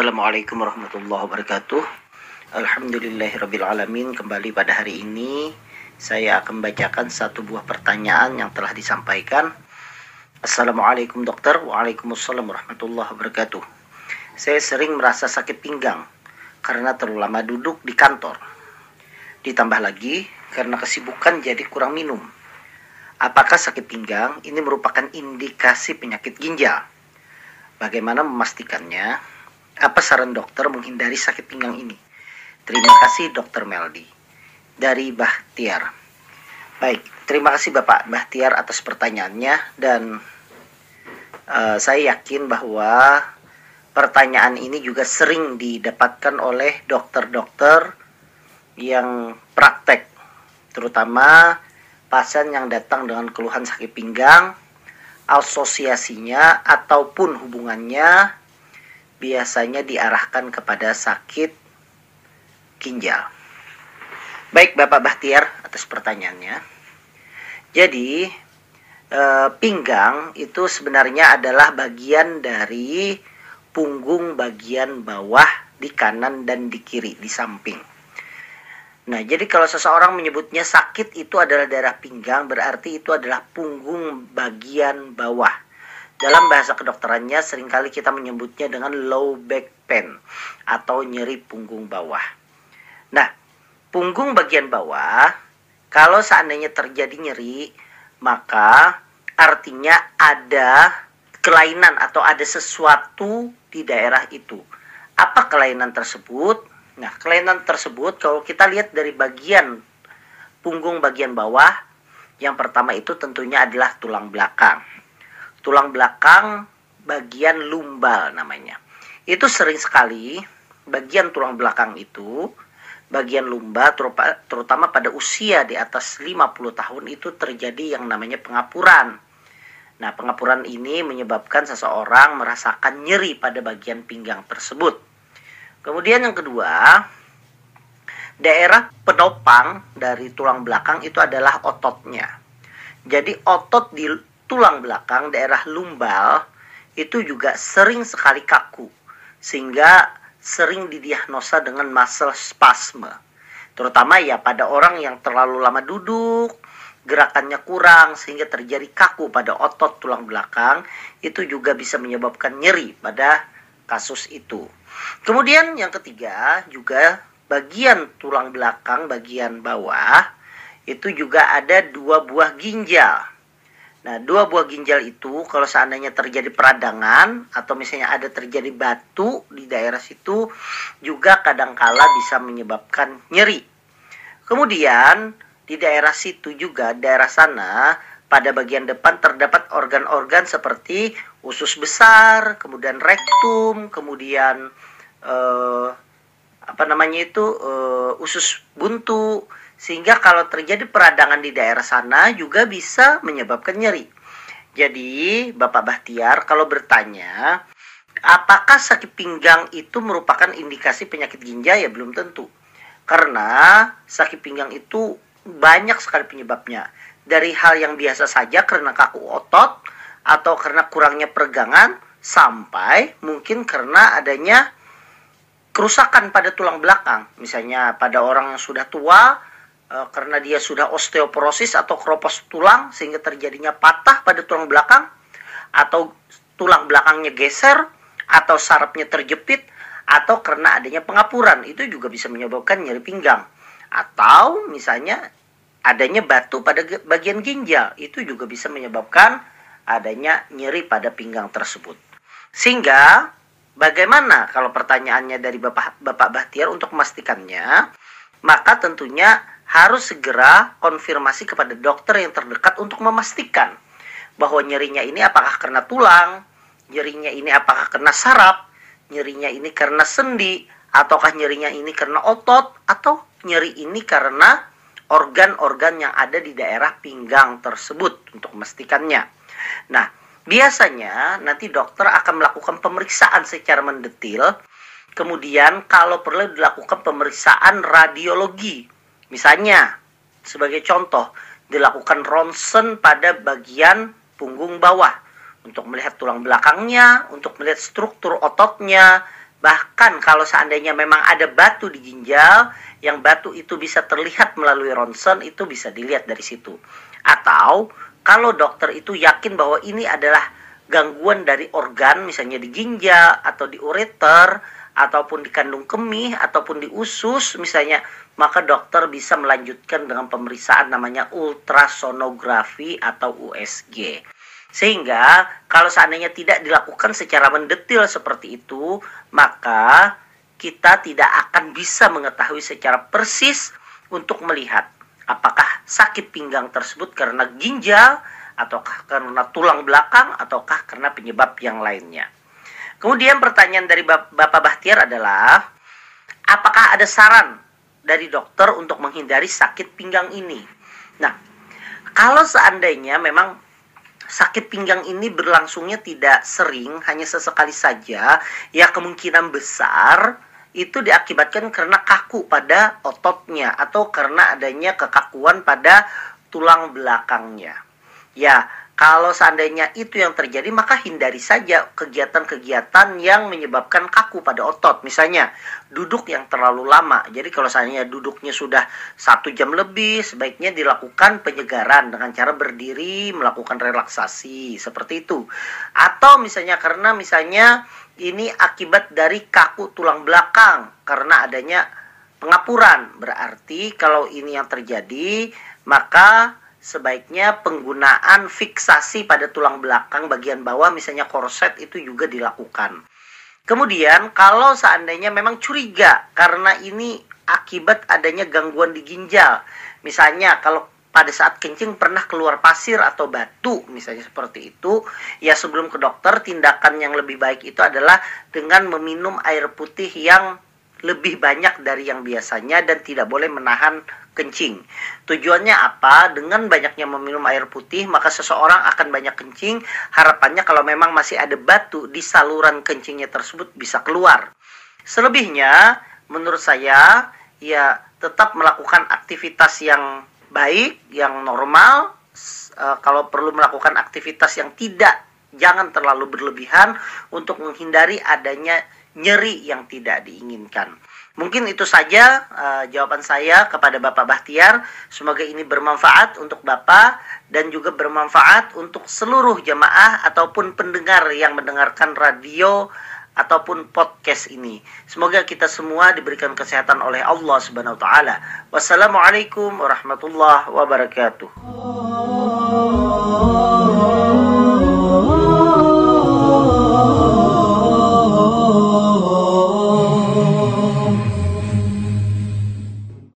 Assalamualaikum warahmatullahi wabarakatuh. Alhamdulillahirrabbilalamin. Kembali pada hari ini saya akan bacakan satu buah pertanyaan yang telah disampaikan. Assalamualaikum dokter. Waalaikumsalam warahmatullahi wabarakatuh. Saya sering merasa sakit pinggang karena terlalu lama duduk di kantor. Ditambah lagi karena kesibukan jadi kurang minum. Apakah sakit pinggang ini merupakan indikasi penyakit ginjal? Bagaimana memastikannya? Apa saran dokter menghindari sakit pinggang ini? Terima kasih dokter Meldi. Dari Bahtiar. Baik, terima kasih Bapak Bahtiar atas pertanyaannya dan uh, saya yakin bahwa pertanyaan ini juga sering didapatkan oleh dokter-dokter yang praktek, terutama pasien yang datang dengan keluhan sakit pinggang asosiasinya ataupun hubungannya biasanya diarahkan kepada sakit ginjal. Baik Bapak Bahtiar atas pertanyaannya. Jadi eh, pinggang itu sebenarnya adalah bagian dari punggung bagian bawah di kanan dan di kiri di samping. Nah, jadi kalau seseorang menyebutnya sakit itu adalah daerah pinggang, berarti itu adalah punggung bagian bawah. Dalam bahasa kedokterannya sering kali kita menyebutnya dengan low back pain atau nyeri punggung bawah. Nah, punggung bagian bawah kalau seandainya terjadi nyeri, maka artinya ada kelainan atau ada sesuatu di daerah itu. Apa kelainan tersebut? Nah, kelainan tersebut kalau kita lihat dari bagian punggung bagian bawah, yang pertama itu tentunya adalah tulang belakang. Tulang belakang bagian lumbal namanya. Itu sering sekali bagian tulang belakang itu, bagian lumba terutama pada usia di atas 50 tahun itu terjadi yang namanya pengapuran. Nah, pengapuran ini menyebabkan seseorang merasakan nyeri pada bagian pinggang tersebut. Kemudian yang kedua, daerah penopang dari tulang belakang itu adalah ototnya. Jadi otot di tulang belakang daerah lumbal itu juga sering sekali kaku sehingga sering didiagnosa dengan muscle spasme. Terutama ya pada orang yang terlalu lama duduk, gerakannya kurang sehingga terjadi kaku pada otot tulang belakang, itu juga bisa menyebabkan nyeri pada kasus itu. Kemudian yang ketiga juga bagian tulang belakang bagian bawah itu juga ada dua buah ginjal. Nah, dua buah ginjal itu kalau seandainya terjadi peradangan atau misalnya ada terjadi batu di daerah situ juga kadangkala bisa menyebabkan nyeri. Kemudian di daerah situ juga daerah sana pada bagian depan terdapat organ-organ seperti usus besar, kemudian rektum, kemudian uh, apa namanya itu uh, usus buntu sehingga kalau terjadi peradangan di daerah sana juga bisa menyebabkan nyeri. Jadi Bapak Bahtiar kalau bertanya apakah sakit pinggang itu merupakan indikasi penyakit ginjal ya belum tentu. Karena sakit pinggang itu banyak sekali penyebabnya. Dari hal yang biasa saja karena kaku otot atau karena kurangnya peregangan sampai mungkin karena adanya kerusakan pada tulang belakang, misalnya pada orang yang sudah tua e, karena dia sudah osteoporosis atau keropos tulang sehingga terjadinya patah pada tulang belakang atau tulang belakangnya geser atau sarafnya terjepit atau karena adanya pengapuran. Itu juga bisa menyebabkan nyeri pinggang. Atau misalnya adanya batu pada bagian ginjal. Itu juga bisa menyebabkan adanya nyeri pada pinggang tersebut. Sehingga Bagaimana kalau pertanyaannya dari Bapak Bapak Bahtiar untuk memastikannya? Maka tentunya harus segera konfirmasi kepada dokter yang terdekat untuk memastikan bahwa nyerinya ini apakah karena tulang, nyerinya ini apakah karena saraf, nyerinya ini karena sendi, ataukah nyerinya ini karena otot, atau nyeri ini karena organ-organ yang ada di daerah pinggang tersebut untuk memastikannya. Nah, Biasanya nanti dokter akan melakukan pemeriksaan secara mendetil. Kemudian kalau perlu dilakukan pemeriksaan radiologi. Misalnya sebagai contoh dilakukan ronsen pada bagian punggung bawah untuk melihat tulang belakangnya, untuk melihat struktur ototnya Bahkan kalau seandainya memang ada batu di ginjal, yang batu itu bisa terlihat melalui ronsen, itu bisa dilihat dari situ. Atau kalau dokter itu yakin bahwa ini adalah gangguan dari organ, misalnya di ginjal atau di ureter, ataupun di kandung kemih, ataupun di usus, misalnya, maka dokter bisa melanjutkan dengan pemeriksaan namanya ultrasonografi atau USG. Sehingga kalau seandainya tidak dilakukan secara mendetil seperti itu, maka kita tidak akan bisa mengetahui secara persis untuk melihat apakah sakit pinggang tersebut karena ginjal ataukah karena tulang belakang ataukah karena penyebab yang lainnya. Kemudian pertanyaan dari Bapak Bahtiar adalah apakah ada saran dari dokter untuk menghindari sakit pinggang ini? Nah, kalau seandainya memang sakit pinggang ini berlangsungnya tidak sering, hanya sesekali saja, ya kemungkinan besar itu diakibatkan karena kaku pada ototnya atau karena adanya kekakuan pada tulang belakangnya. Ya, kalau seandainya itu yang terjadi, maka hindari saja kegiatan-kegiatan yang menyebabkan kaku pada otot. Misalnya, duduk yang terlalu lama. Jadi kalau seandainya duduknya sudah satu jam lebih, sebaiknya dilakukan penyegaran dengan cara berdiri, melakukan relaksasi, seperti itu. Atau misalnya karena misalnya ini akibat dari kaku tulang belakang, karena adanya pengapuran. Berarti kalau ini yang terjadi, maka sebaiknya penggunaan fiksasi pada tulang belakang bagian bawah misalnya korset itu juga dilakukan. Kemudian kalau seandainya memang curiga karena ini akibat adanya gangguan di ginjal. Misalnya kalau pada saat kencing pernah keluar pasir atau batu misalnya seperti itu ya sebelum ke dokter tindakan yang lebih baik itu adalah dengan meminum air putih yang lebih banyak dari yang biasanya dan tidak boleh menahan kencing. Tujuannya apa? Dengan banyaknya meminum air putih, maka seseorang akan banyak kencing. Harapannya kalau memang masih ada batu di saluran kencingnya tersebut bisa keluar. Selebihnya, menurut saya, ya tetap melakukan aktivitas yang baik, yang normal. E, kalau perlu melakukan aktivitas yang tidak, jangan terlalu berlebihan untuk menghindari adanya nyeri yang tidak diinginkan. Mungkin itu saja uh, jawaban saya kepada Bapak Bahtiar. Semoga ini bermanfaat untuk Bapak dan juga bermanfaat untuk seluruh jemaah ataupun pendengar yang mendengarkan radio ataupun podcast ini. Semoga kita semua diberikan kesehatan oleh Allah Subhanahu wa taala. Wassalamualaikum warahmatullahi wabarakatuh.